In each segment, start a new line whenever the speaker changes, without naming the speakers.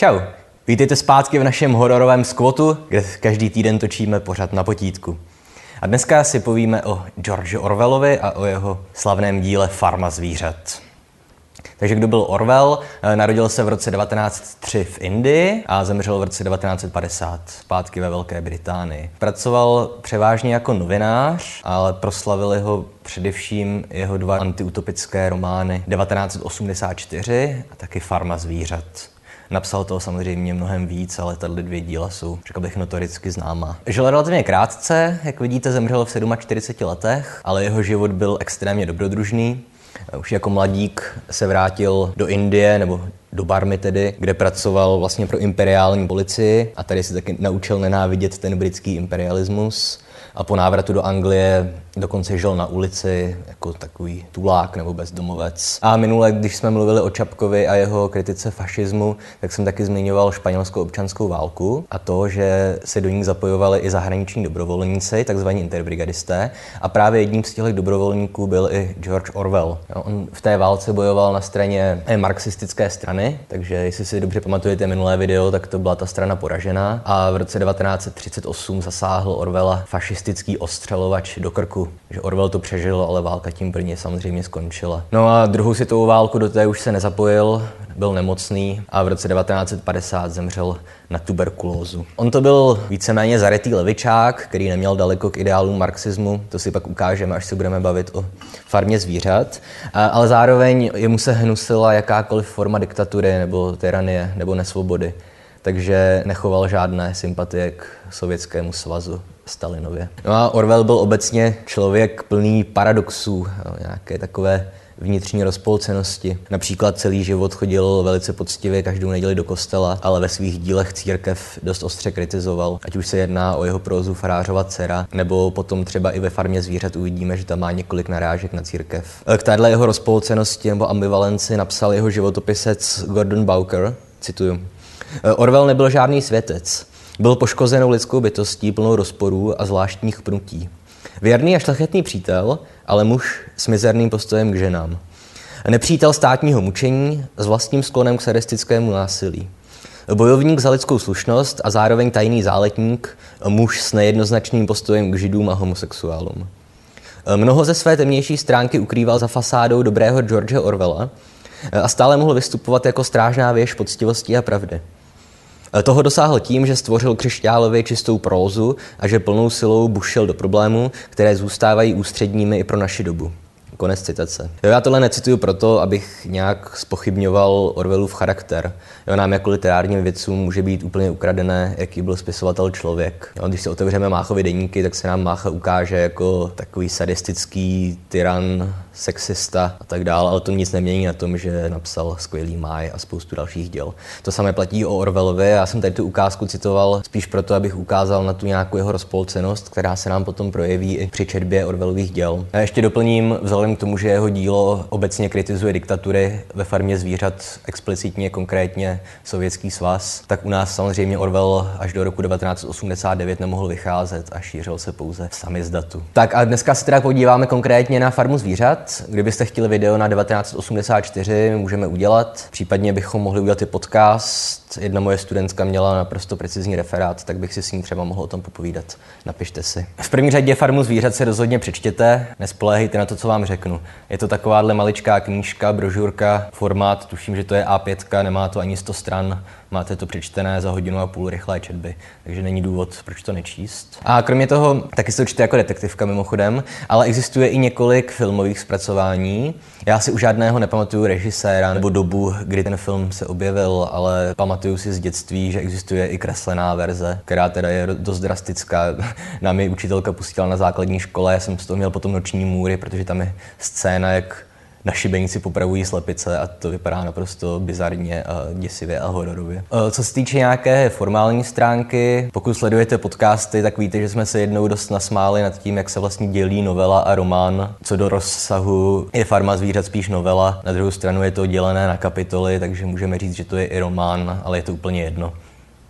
Čau, vítejte zpátky v našem hororovém skvotu, kde každý týden točíme pořad na potítku. A dneska si povíme o George Orwellovi a o jeho slavném díle Farma zvířat. Takže kdo byl Orwell? Eh, narodil se v roce 1903 v Indii a zemřel v roce 1950 zpátky ve Velké Británii. Pracoval převážně jako novinář, ale proslavili ho především jeho dva antiutopické romány 1984 a taky Farma zvířat. Napsal toho samozřejmě mnohem víc, ale tato dvě díla jsou, řekl bych, notoricky známá. Žil relativně krátce, jak vidíte, zemřel v 47 letech, ale jeho život byl extrémně dobrodružný. Už jako mladík se vrátil do Indie, nebo do Barmy tedy, kde pracoval vlastně pro imperiální policii a tady se taky naučil nenávidět ten britský imperialismus a po návratu do Anglie dokonce žil na ulici jako takový tulák nebo bezdomovec. A minule, když jsme mluvili o Čapkovi a jeho kritice fašismu, tak jsem taky zmiňoval španělskou občanskou válku a to, že se do ní zapojovali i zahraniční dobrovolníci, takzvaní interbrigadisté. A právě jedním z těch dobrovolníků byl i George Orwell. On v té válce bojoval na straně marxistické strany, takže jestli si dobře pamatujete minulé video, tak to byla ta strana poražená. A v roce 1938 zasáhl Orwella fašistický ostřelovač do krku že Orwell to přežil, ale válka tím prvně samozřejmě skončila. No a druhou světovou válku do té už se nezapojil, byl nemocný a v roce 1950 zemřel na tuberkulózu. On to byl víceméně zaretý levičák, který neměl daleko k ideálům marxismu, to si pak ukážeme, až se budeme bavit o farmě zvířat, ale zároveň jemu se hnusila jakákoliv forma diktatury nebo tyranie nebo nesvobody takže nechoval žádné sympatie k Sovětskému svazu. Stalinově. No a Orwell byl obecně člověk plný paradoxů, nějaké takové vnitřní rozpolcenosti. Například celý život chodil velice poctivě každou neděli do kostela, ale ve svých dílech církev dost ostře kritizoval. Ať už se jedná o jeho prózu Farářova dcera, nebo potom třeba i ve farmě zvířat uvidíme, že tam má několik narážek na církev. K téhle jeho rozpolcenosti nebo ambivalenci napsal jeho životopisec Gordon Bowker, cituju. Orwell nebyl žádný světec. Byl poškozenou lidskou bytostí plnou rozporů a zvláštních pnutí. Věrný a šlechetný přítel, ale muž s mizerným postojem k ženám. Nepřítel státního mučení s vlastním sklonem k sadistickému násilí. Bojovník za lidskou slušnost a zároveň tajný záletník, muž s nejednoznačným postojem k židům a homosexuálům. Mnoho ze své temnější stránky ukrýval za fasádou dobrého George Orwella a stále mohl vystupovat jako strážná věž poctivosti a pravdy. Toho dosáhl tím, že stvořil křišťálově čistou prózu a že plnou silou bušil do problémů, které zůstávají ústředními i pro naši dobu. Konec citace. Jo, já tohle necituju proto, abych nějak spochybňoval Orwellův charakter. Jo, nám jako literárním vědcům může být úplně ukradené, jaký byl spisovatel člověk. Jo, když si otevřeme Máchovy deníky, tak se nám Mácha ukáže jako takový sadistický tyran, sexista a tak dále, ale to nic nemění na tom, že napsal skvělý máj a spoustu dalších děl. To samé platí o Orwellovi. Já jsem tady tu ukázku citoval spíš proto, abych ukázal na tu nějakou jeho rozpolcenost, která se nám potom projeví i při četbě Orwellových děl. A ještě doplním, vzhledem k tomu, že jeho dílo obecně kritizuje diktatury ve farmě zvířat, explicitně konkrétně Sovětský svaz, tak u nás samozřejmě Orwell až do roku 1989 nemohl vycházet a šířil se pouze v samizdatu. Tak a dneska se teda podíváme konkrétně na farmu zvířat. Kdybyste chtěli video na 1984, můžeme udělat. Případně bychom mohli udělat i podcast. Jedna moje studentka měla naprosto precizní referát, tak bych si s ní třeba mohl o tom popovídat. Napište si. V první řadě Farmu zvířat se rozhodně přečtěte, nespolehejte na to, co vám řeknu. Je to takováhle maličká knížka, brožurka, formát, tuším, že to je A5, nemá to ani 100 stran, máte to přečtené za hodinu a půl rychlé četby, takže není důvod, proč to nečíst. A kromě toho, taky se čte jako detektivka mimochodem, ale existuje i několik filmových zpracování. Já si u žádného nepamatuju režiséra nebo dobu, kdy ten film se objevil, ale pamatuju si z dětství, že existuje i kreslená verze, která teda je dost drastická. Nám mi učitelka pustila na základní škole, já jsem z toho měl potom noční můry, protože tam je scéna, jak na šibenici popravují slepice a to vypadá naprosto bizarně a děsivě a hororově. E, co se týče nějaké formální stránky, pokud sledujete podcasty, tak víte, že jsme se jednou dost nasmáli nad tím, jak se vlastně dělí novela a román. Co do rozsahu je Farma zvířat spíš novela, na druhou stranu je to dělené na kapitoly, takže můžeme říct, že to je i román, ale je to úplně jedno.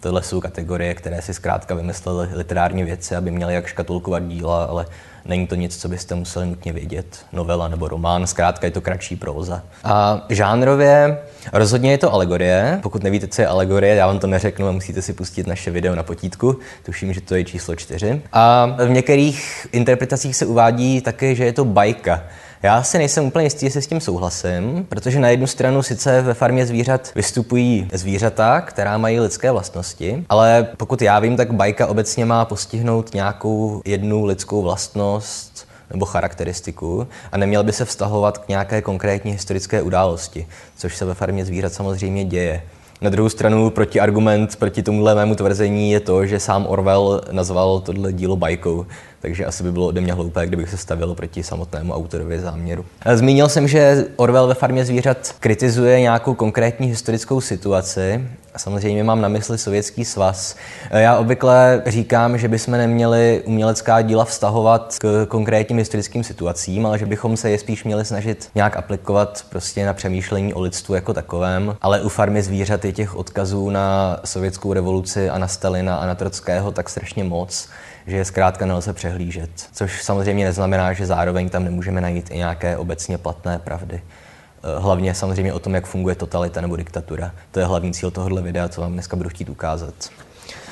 Tohle jsou kategorie, které si zkrátka vymysleli literární věci, aby měly jak škatulkovat díla, ale není to nic, co byste museli nutně vědět. Novela nebo román, zkrátka je to kratší próza. A žánrově rozhodně je to alegorie. Pokud nevíte, co je alegorie, já vám to neřeknu a musíte si pustit naše video na potítku. Tuším, že to je číslo čtyři. A v některých interpretacích se uvádí také, že je to bajka. Já si nejsem úplně jistý, jestli s tím souhlasím, protože na jednu stranu sice ve farmě zvířat vystupují zvířata, která mají lidské vlastnosti, ale pokud já vím, tak bajka obecně má postihnout nějakou jednu lidskou vlastnost, nebo charakteristiku a neměl by se vztahovat k nějaké konkrétní historické události, což se ve farmě zvířat samozřejmě děje. Na druhou stranu protiargument proti tomuhle mému tvrzení je to, že sám Orwell nazval tohle dílo bajkou, takže asi by bylo ode mě hloupé, kdybych se stavil proti samotnému autorovi záměru. Zmínil jsem, že Orwell ve farmě zvířat kritizuje nějakou konkrétní historickou situaci. Samozřejmě mám na mysli Sovětský svaz. Já obvykle říkám, že bychom neměli umělecká díla vztahovat k konkrétním historickým situacím, ale že bychom se je spíš měli snažit nějak aplikovat prostě na přemýšlení o lidstvu jako takovém. Ale u farmy zvířat je těch odkazů na sovětskou revoluci a na Stalina a na Trockého tak strašně moc, že je zkrátka nelze přehlížet. Což samozřejmě neznamená, že zároveň tam nemůžeme najít i nějaké obecně platné pravdy. Eh, hlavně samozřejmě o tom, jak funguje totalita nebo diktatura. To je hlavní cíl tohohle videa, co vám dneska budu chtít ukázat.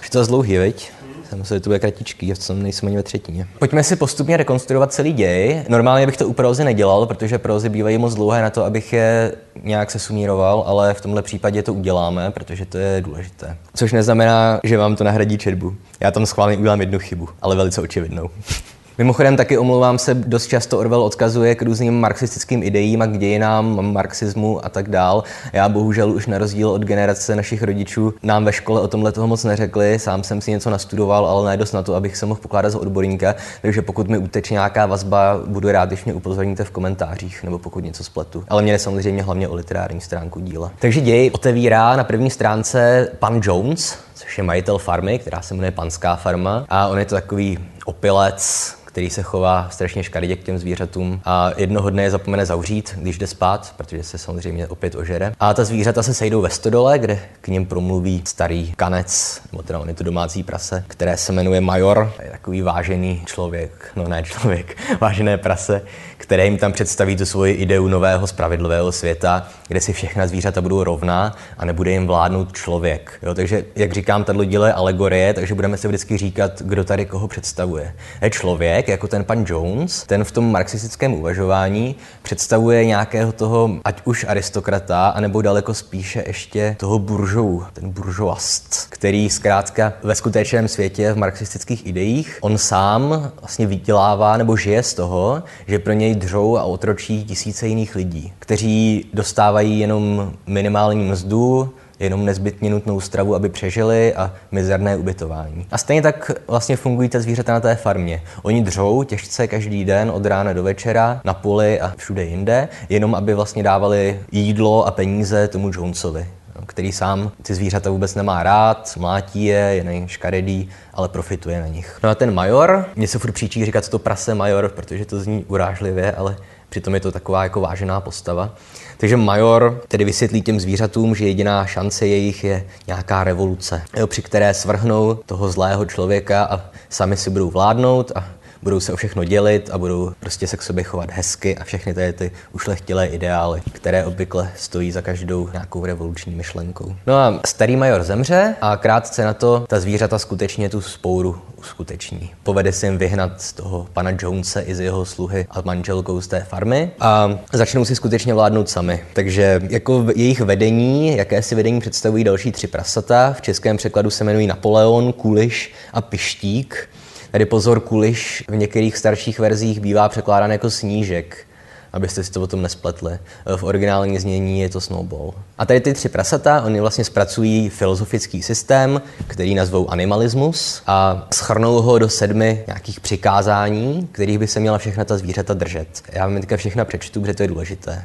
Už je to dlouhý, viď? Jsem že to bude kratičký, já jsem nejsem ani ve třetině. Pojďme si postupně rekonstruovat celý děj. Normálně bych to u prozy nedělal, protože prozy bývají moc dlouhé na to, abych je nějak se sumíroval, ale v tomhle případě to uděláme, protože to je důležité. Což neznamená, že vám to nahradí četbu. Já tam schválně udělám jednu chybu, ale velice očividnou. Mimochodem taky omlouvám se, dost často Orwell odkazuje k různým marxistickým ideím a k dějinám marxismu a tak dál. Já bohužel už na rozdíl od generace našich rodičů nám ve škole o tomhle toho moc neřekli. Sám jsem si něco nastudoval, ale ne dost na to, abych se mohl pokládat za odborníka. Takže pokud mi uteče nějaká vazba, budu rád, když mě upozorníte v komentářích nebo pokud něco spletu. Ale mě samozřejmě hlavně o literární stránku díla. Takže děj otevírá na první stránce pan Jones, což je majitel farmy, která se jmenuje Panská farma. A on je to takový opilec, který se chová strašně škaredě k těm zvířatům a jednoho dne je zapomene zavřít, když jde spát, protože se samozřejmě opět ožere. A ta zvířata se sejdou ve stodole, kde k ním promluví starý kanec, nebo teda on je to domácí prase, které se jmenuje Major. Je takový vážený člověk, no ne člověk, vážené prase, které jim tam představí tu svoji ideu nového spravedlivého světa, kde si všechna zvířata budou rovná a nebude jim vládnout člověk. Jo, takže, jak říkám, tato dílo je alegorie, takže budeme si vždycky říkat, kdo tady koho představuje. Je člověk, jako ten pan Jones, ten v tom marxistickém uvažování představuje nějakého toho, ať už aristokrata, anebo daleko spíše ještě toho buržou, ten buržoast, který zkrátka ve skutečném světě v marxistických ideích on sám vlastně vydělává nebo žije z toho, že pro něj dřou a otročí tisíce jiných lidí, kteří dostávají jenom minimální mzdu, jenom nezbytně nutnou stravu, aby přežili a mizerné ubytování. A stejně tak vlastně fungují ta zvířata na té farmě. Oni dřou těžce každý den od rána do večera na poli a všude jinde, jenom aby vlastně dávali jídlo a peníze tomu Jonesovi který sám ty zvířata vůbec nemá rád, mlátí je, je na škaredý, ale profituje na nich. No a ten major, mě se furt příčí říkat to prase major, protože to zní urážlivě, ale přitom je to taková jako vážená postava. Takže major tedy vysvětlí těm zvířatům, že jediná šance jejich je nějaká revoluce, při které svrhnou toho zlého člověka a sami si budou vládnout a budou se o všechno dělit a budou prostě se k sobě chovat hezky a všechny ty, ty ušlechtilé ideály, které obvykle stojí za každou nějakou revoluční myšlenkou. No a starý major zemře a krátce na to ta zvířata skutečně tu spouru uskuteční. Povede se jim vyhnat z toho pana Jonese i z jeho sluhy a manželkou z té farmy a začnou si skutečně vládnout sami. Takže jako jejich vedení, jaké si vedení představují další tři prasata, v českém překladu se jmenují Napoleon, Kuliš a Pištík. Tady pozor, kuliš v některých starších verzích bývá překládán jako snížek, abyste si to potom nespletli. V originální znění je to snowball. A tady ty tři prasata, oni vlastně zpracují filozofický systém, který nazvou animalismus a schrnou ho do sedmi nějakých přikázání, kterých by se měla všechna ta zvířata držet. Já vám teďka všechna přečtu, protože to je důležité.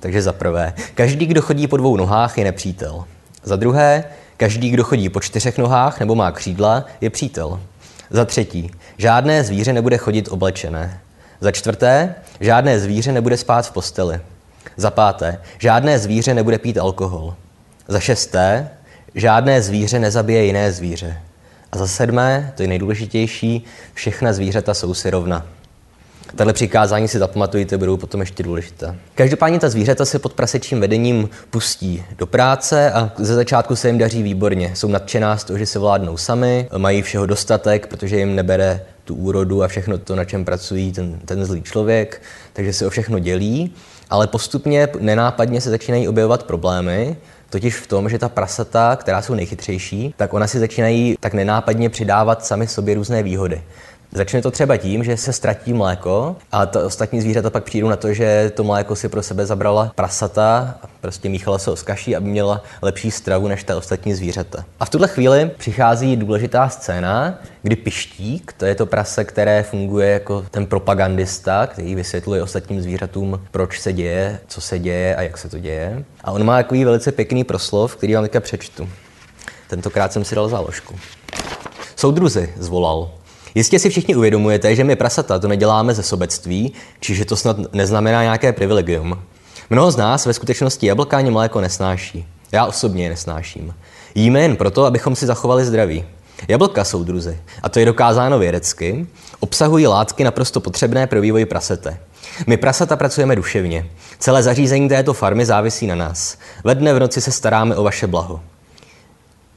Takže za prvé, každý, kdo chodí po dvou nohách, je nepřítel. Za druhé, každý, kdo chodí po čtyřech nohách nebo má křídla, je přítel. Za třetí, žádné zvíře nebude chodit oblečené. Za čtvrté, žádné zvíře nebude spát v posteli. Za páté, žádné zvíře nebude pít alkohol. Za šesté, Žádné zvíře nezabije jiné zvíře. A za sedmé, to je nejdůležitější, všechna zvířata jsou si rovna. Tahle přikázání si zapamatujte, budou potom ještě důležité. Každopádně ta zvířata se pod prasečím vedením pustí do práce a ze začátku se jim daří výborně. Jsou nadšená z toho, že se vládnou sami, mají všeho dostatek, protože jim nebere tu úrodu a všechno to, na čem pracují ten, ten zlý člověk, takže se o všechno dělí, ale postupně nenápadně se začínají objevovat problémy, totiž v tom, že ta prasata, která jsou nejchytřejší, tak ona si začínají tak nenápadně přidávat sami sobě různé výhody. Začne to třeba tím, že se ztratí mléko a to ostatní zvířata pak přijdou na to, že to mléko si pro sebe zabrala prasata, prostě míchala se s kaší, aby měla lepší stravu než ta ostatní zvířata. A v tuhle chvíli přichází důležitá scéna, kdy pištík, to je to prase, které funguje jako ten propagandista, který vysvětluje ostatním zvířatům, proč se děje, co se děje a jak se to děje. A on má takový velice pěkný proslov, který vám teďka přečtu. Tentokrát jsem si dal záložku. Soudruzi, zvolal. Jistě si všichni uvědomujete, že my prasata to neděláme ze sobectví, čiže to snad neznamená nějaké privilegium. Mnoho z nás ve skutečnosti jablka ani mléko nesnáší. Já osobně je nesnáším. Jíme jen proto, abychom si zachovali zdraví. Jablka jsou druzy, a to je dokázáno vědecky, obsahují látky naprosto potřebné pro vývoj prasete. My prasata pracujeme duševně. Celé zařízení této farmy závisí na nás. Ve dne v noci se staráme o vaše blaho.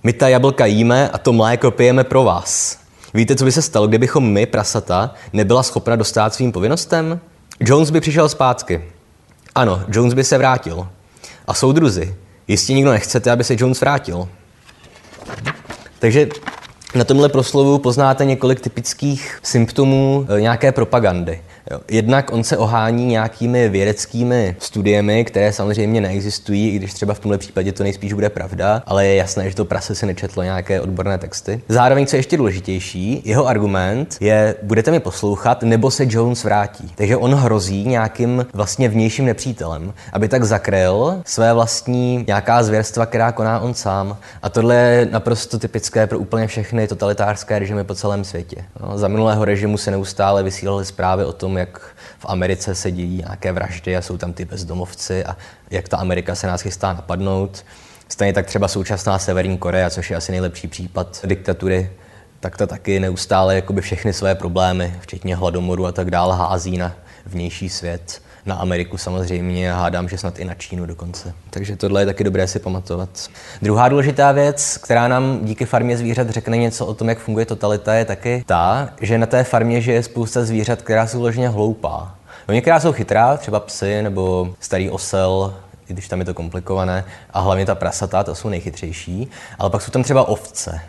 My ta jablka jíme a to mléko pijeme pro vás. Víte, co by se stalo, kdybychom my, prasata, nebyla schopna dostat svým povinnostem? Jones by přišel zpátky. Ano, Jones by se vrátil. A soudruzi, jistě nikdo nechcete, aby se Jones vrátil. Takže na tomhle proslovu poznáte několik typických symptomů eh, nějaké propagandy. Jednak on se ohání nějakými vědeckými studiemi, které samozřejmě neexistují, i když třeba v tomhle případě to nejspíš bude pravda, ale je jasné, že to prase si nečetlo nějaké odborné texty. Zároveň, co je ještě důležitější, jeho argument je, budete mi poslouchat, nebo se Jones vrátí. Takže on hrozí nějakým vlastně vnějším nepřítelem, aby tak zakryl své vlastní nějaká zvěrstva, která koná on sám. A tohle je naprosto typické pro úplně všechny totalitářské režimy po celém světě. No, za minulého režimu se neustále vysílaly zprávy o tom, jak v Americe se dějí nějaké vraždy a jsou tam ty bezdomovci a jak ta Amerika se nás chystá napadnout. Stejně tak třeba současná Severní Korea, což je asi nejlepší případ diktatury, tak to taky neustále jakoby všechny své problémy, včetně hladomoru a tak dále, hází na vnější svět na Ameriku samozřejmě a hádám, že snad i na Čínu dokonce. Takže tohle je taky dobré si pamatovat. Druhá důležitá věc, která nám díky farmě zvířat řekne něco o tom, jak funguje totalita, je taky ta, že na té farmě žije spousta zvířat, která jsou vložně hloupá. No, některá jsou chytrá, třeba psy nebo starý osel, i když tam je to komplikované, a hlavně ta prasata, to jsou nejchytřejší, ale pak jsou tam třeba ovce.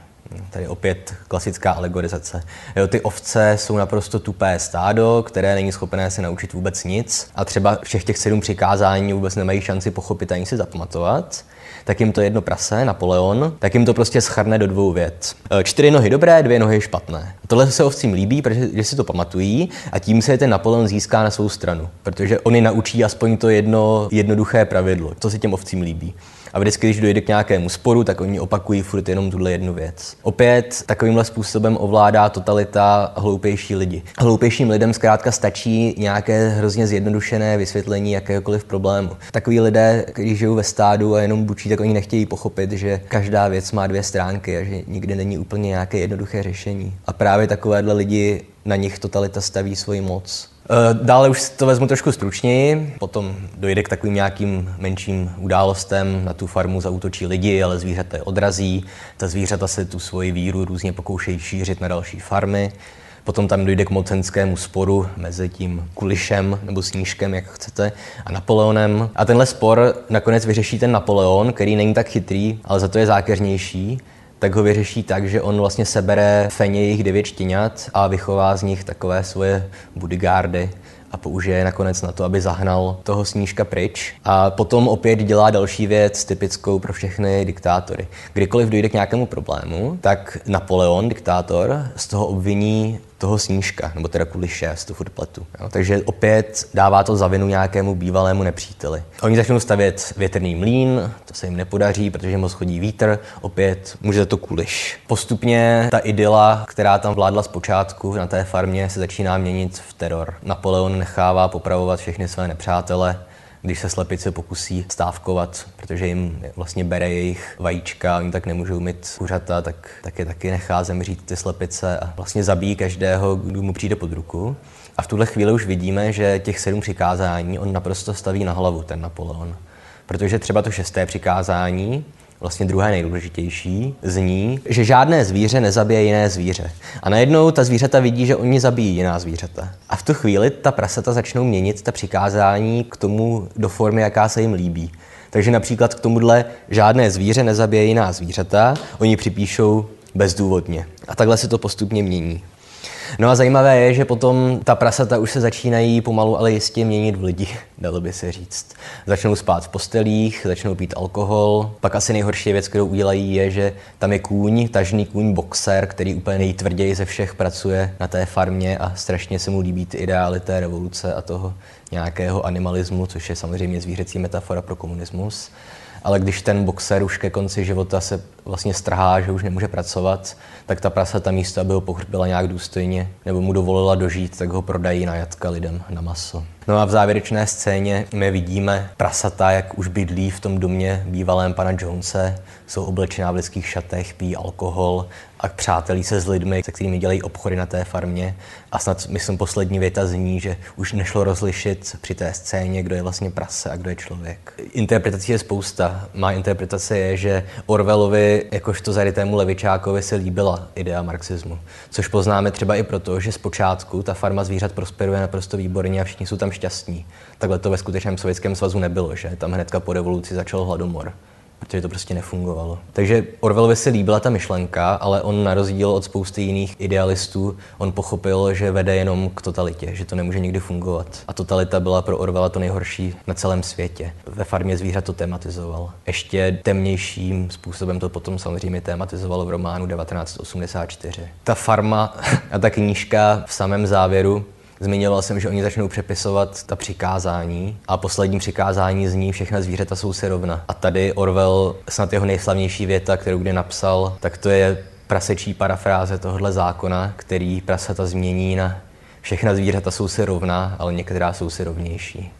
Tady opět klasická alegorizace. Jo, ty ovce jsou naprosto tupé stádo, které není schopné se naučit vůbec nic a třeba všech těch sedm přikázání vůbec nemají šanci pochopit ani si zapamatovat tak jim to jedno prase, Napoleon, tak jim to prostě schrne do dvou vět. E, čtyři nohy dobré, dvě nohy špatné. Tohle se ovcím líbí, protože si to pamatují a tím se ten Napoleon získá na svou stranu, protože oni naučí aspoň to jedno jednoduché pravidlo. To se těm ovcím líbí. A vždycky, když dojde k nějakému sporu, tak oni opakují furt jenom tuhle jednu věc. Opět takovýmhle způsobem ovládá totalita hloupější lidi. Hloupějším lidem zkrátka stačí nějaké hrozně zjednodušené vysvětlení jakéhokoliv problému. Takový lidé, kteří žijou ve stádu a jenom bučí, tak oni nechtějí pochopit, že každá věc má dvě stránky a že nikdy není úplně nějaké jednoduché řešení. A právě takovéhle lidi na nich totalita staví svoji moc. Eh, dále už to vezmu trošku stručněji, potom dojde k takovým nějakým menším událostem, na tu farmu zautočí lidi, ale zvířata je odrazí, ta zvířata se tu svoji víru různě pokoušejí šířit na další farmy, potom tam dojde k mocenskému sporu mezi tím Kulišem nebo Snížkem, jak chcete, a Napoleonem. A tenhle spor nakonec vyřeší ten Napoleon, který není tak chytrý, ale za to je zákeřnější tak ho vyřeší tak, že on vlastně sebere feně jejich devět štěňat a vychová z nich takové svoje bodyguardy a použije je nakonec na to, aby zahnal toho snížka pryč. A potom opět dělá další věc typickou pro všechny diktátory. Kdykoliv dojde k nějakému problému, tak Napoleon, diktátor, z toho obviní toho snížka, nebo teda kvůli z toho pletu. Jo. Takže opět dává to za vinu nějakému bývalému nepříteli. Oni začnou stavět větrný mlín, to se jim nepodaří, protože moc chodí vítr, opět může to kuliš. Postupně ta idyla, která tam vládla zpočátku na té farmě, se začíná měnit v teror. Napoleon nechává popravovat všechny své nepřátele, když se slepice pokusí stávkovat, protože jim vlastně bere jejich vajíčka, oni tak nemůžou mít kuřata, tak, tak je taky nechá zemřít ty slepice a vlastně zabíjí každého, kdo mu přijde pod ruku. A v tuhle chvíli už vidíme, že těch sedm přikázání on naprosto staví na hlavu, ten Napoleon. Protože třeba to šesté přikázání, vlastně druhé nejdůležitější, zní, že žádné zvíře nezabije jiné zvíře. A najednou ta zvířata vidí, že oni zabijí jiná zvířata. A v tu chvíli ta prasata začnou měnit ta přikázání k tomu do formy, jaká se jim líbí. Takže například k tomuhle žádné zvíře nezabije jiná zvířata, oni připíšou bezdůvodně. A takhle se to postupně mění. No a zajímavé je, že potom ta prasata už se začínají pomalu, ale jistě měnit v lidi, dalo by se říct. Začnou spát v postelích, začnou pít alkohol. Pak asi nejhorší věc, kterou udělají, je, že tam je kůň, tažný kůň boxer, který úplně nejtvrději ze všech pracuje na té farmě a strašně se mu líbí ty ideály té revoluce a toho nějakého animalismu, což je samozřejmě zvířecí metafora pro komunismus ale když ten boxer už ke konci života se vlastně strhá, že už nemůže pracovat, tak ta prasata místo, aby ho pohřbila nějak důstojně nebo mu dovolila dožít, tak ho prodají na jatka lidem na maso. No a v závěrečné scéně my vidíme prasata, jak už bydlí v tom domě bývalém pana Jonese, jsou oblečená v lidských šatech, pijí alkohol a přátelí se s lidmi, se kterými dělají obchody na té farmě. A snad, myslím, poslední věta zní, že už nešlo rozlišit při té scéně, kdo je vlastně prase a kdo je člověk. Interpretací je spousta. Má interpretace je, že Orwellovi, jakožto zarytému levičákovi, se líbila idea marxismu. Což poznáme třeba i proto, že zpočátku ta farma zvířat prosperuje naprosto výborně a všichni jsou tam šťastní. Takhle to ve skutečném sovětském svazu nebylo, že? Tam hnedka po revoluci začal hladomor protože to prostě nefungovalo. Takže Orwellovi se líbila ta myšlenka, ale on na rozdíl od spousty jiných idealistů, on pochopil, že vede jenom k totalitě, že to nemůže nikdy fungovat. A totalita byla pro Orwella to nejhorší na celém světě. Ve farmě zvířat to tematizoval. Ještě temnějším způsobem to potom samozřejmě tematizovalo v románu 1984. Ta farma a ta knížka v samém závěru Zmiňoval jsem, že oni začnou přepisovat ta přikázání a poslední přikázání zní všechna zvířata jsou si rovna. A tady Orwell, snad jeho nejslavnější věta, kterou kdy napsal, tak to je prasečí parafráze tohohle zákona, který prasata změní na všechna zvířata jsou si rovna, ale některá jsou si rovnější.